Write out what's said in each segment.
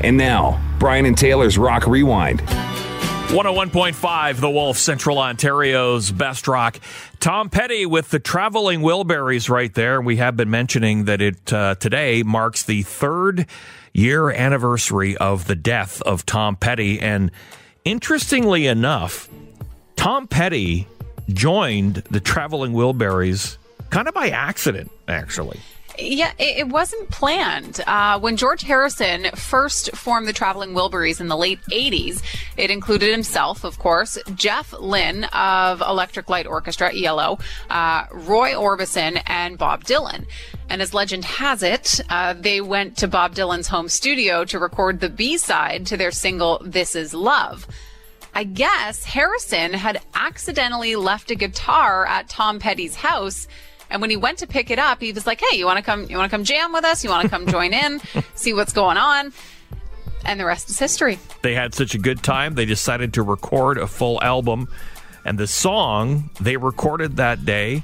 And now, Brian and Taylor's Rock Rewind. 101.5 The Wolf, Central Ontario's best rock. Tom Petty with the Traveling Wilburys right there. We have been mentioning that it uh, today marks the third year anniversary of the death of Tom Petty. And interestingly enough, Tom Petty joined the Traveling Wilburys kind of by accident, actually. Yeah, it, it wasn't planned. Uh, when George Harrison first formed the Traveling Wilburys in the late 80s, it included himself, of course, Jeff Lynne of Electric Light Orchestra, ELO, uh, Roy Orbison, and Bob Dylan. And as legend has it, uh, they went to Bob Dylan's home studio to record the B side to their single, This Is Love. I guess Harrison had accidentally left a guitar at Tom Petty's house and when he went to pick it up, he was like, "Hey, you want to come? You want to come jam with us? You want to come join in, see what's going on?" And the rest is history. They had such a good time, they decided to record a full album. And the song they recorded that day,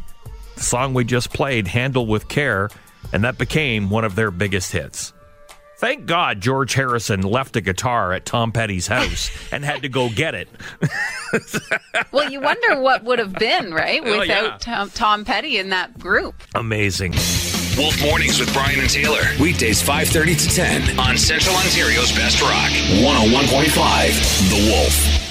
the song we just played, "Handle with Care," and that became one of their biggest hits. Thank God George Harrison left a guitar at Tom Petty's house and had to go get it. well, you wonder what would have been, right, oh, without oh, yeah. Tom, Tom Petty in that group. Amazing. Wolf Mornings with Brian and Taylor. Weekdays 5:30 to 10 on Central Ontario's Best Rock. 101.5 The Wolf.